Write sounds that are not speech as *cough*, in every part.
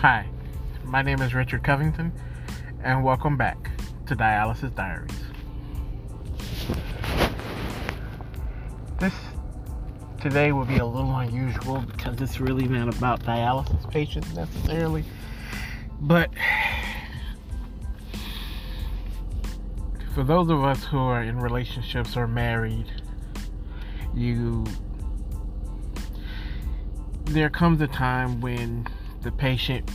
Hi, my name is Richard Covington, and welcome back to Dialysis Diaries. This today will be a little unusual because it's really not about dialysis patients necessarily, but for those of us who are in relationships or married, you there comes a time when the patient,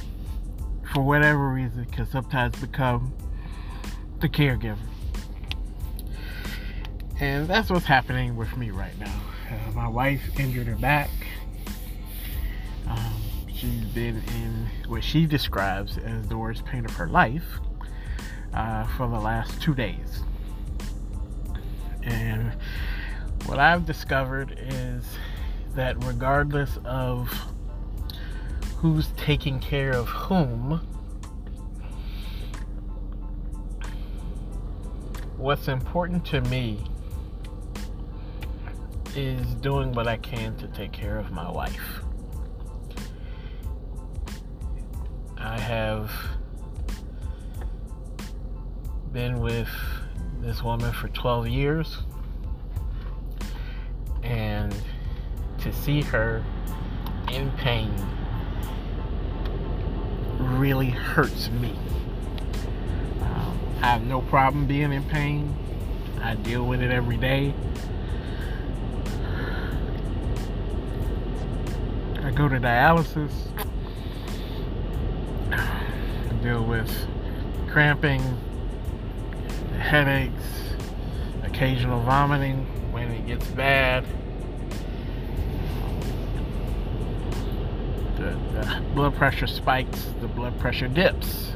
for whatever reason, can sometimes become the caregiver. And that's what's happening with me right now. Uh, my wife injured her back. Um, she's been in what she describes as the worst pain of her life uh, for the last two days. And what I've discovered is that regardless of who's taking care of whom, what's important to me is doing what I can to take care of my wife. I have been with this woman for 12 years and to see her in pain really hurts me. Um, I have no problem being in pain. I deal with it every day. I go to dialysis. I deal with cramping, headaches, occasional vomiting when it gets bad. The, blood pressure spikes, the blood pressure dips.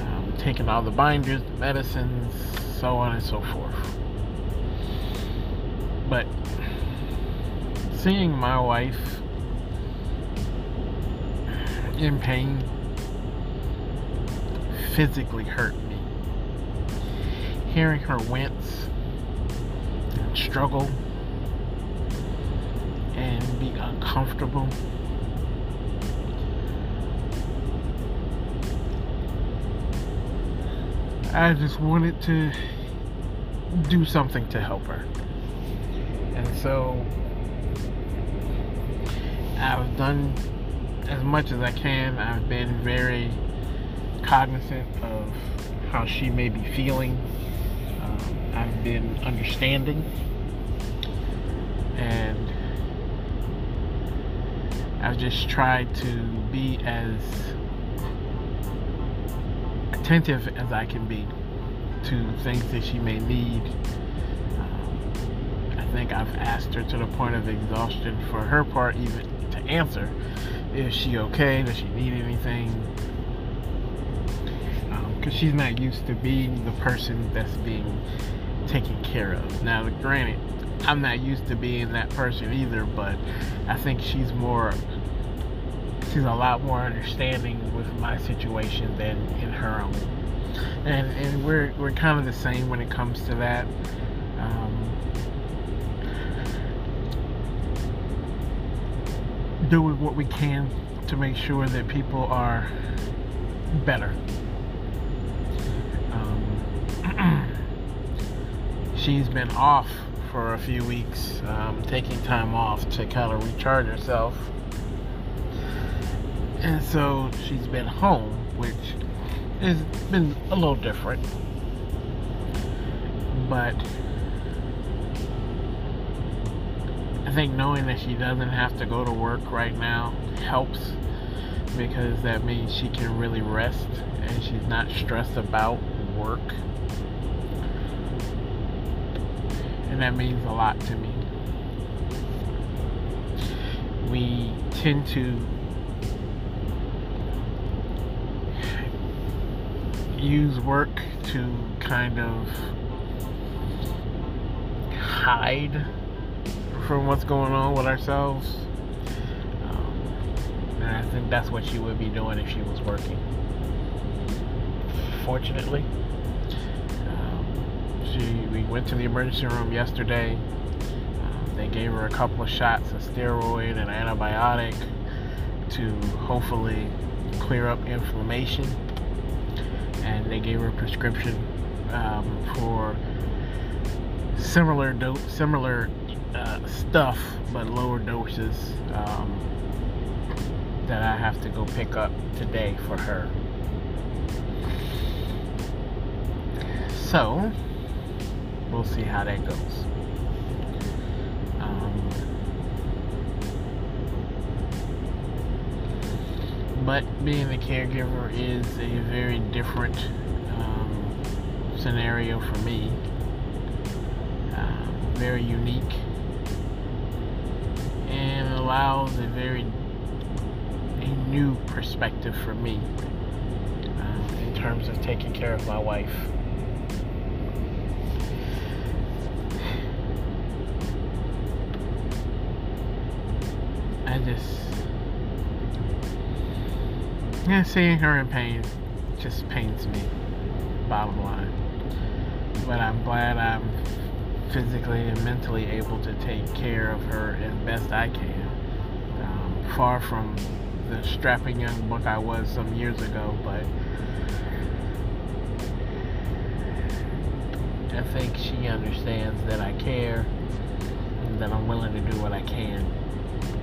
Um, taking all the binders, the medicines, so on and so forth. But seeing my wife in pain physically hurt me. Hearing her wince and struggle and be uncomfortable. I just wanted to do something to help her. And so I've done as much as I can. I've been very cognizant of how she may be feeling. Um, I've been understanding. And I've just tried to be as attentive as I can be to things that she may need. Um, I think I've asked her to the point of exhaustion for her part even to answer. Is she okay? Does she need anything? Because um, she's not used to being the person that's being taken care of. Now, granted, I'm not used to being that person either, but I think she's more she's a lot more understanding with my situation than in her own. And and we're we're kind of the same when it comes to that. Um, doing what we can to make sure that people are better. Um, *clears throat* she's been off for a few weeks, um, taking time off to kind of recharge herself and so she's been home, which has been a little different. But I think knowing that she doesn't have to go to work right now helps because that means she can really rest and she's not stressed about work. And that means a lot to me. We tend to use work to kind of hide from what's going on with ourselves. Um, and I think that's what she would be doing if she was working. Fortunately, um, she we went to the emergency room yesterday. Um, they gave her a couple of shots of steroid and antibiotic to hopefully clear up inflammation. And they gave her a prescription um, for similar do- similar uh, stuff, but lower doses um, that I have to go pick up today for her. So we'll see how that goes. Um, but being the caregiver is a very different um, scenario for me. Uh, very unique and allows a very a new perspective for me uh, in terms of taking care of my wife. I just yeah, seeing her in pain just pains me. Bottom line, but I'm glad I'm physically and mentally able to take care of her as best I can. Um, far from the strapping young buck I was some years ago, but I think she understands that I care and that I'm willing to do what I can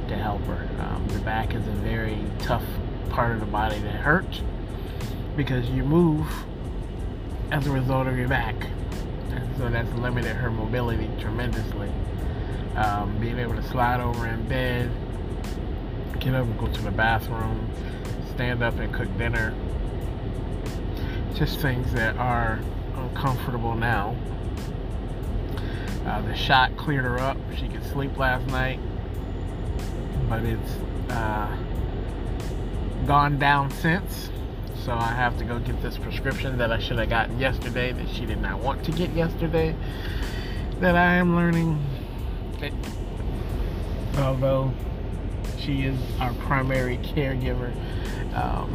to help her. Um, the back is a very tough part of the body that hurts because you move as a result of your back. And so that's limited her mobility tremendously. Um, being able to slide over in bed, get up and go to the bathroom, stand up and cook dinner. Just things that are uncomfortable now. Uh, the shot cleared her up. She could sleep last night but it's uh, gone down since. So I have to go get this prescription that I should have gotten yesterday that she did not want to get yesterday. That I am learning that although she is our primary caregiver, um,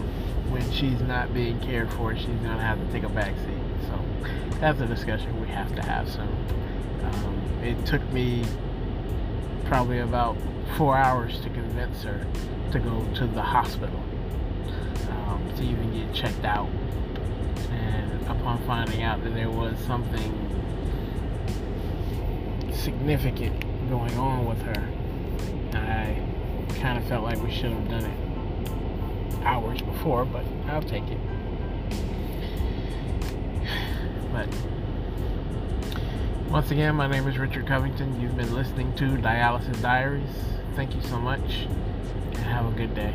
when she's not being cared for, she's to have to take a back seat. So that's a discussion we have to have soon. Um, it took me probably about four hours to convince her to go to the hospital to even get checked out. And upon finding out that there was something significant going on with her, I kind of felt like we should have done it hours before, but I'll take it. But once again, my name is Richard Covington. You've been listening to Dialysis Diaries. Thank you so much, and have a good day.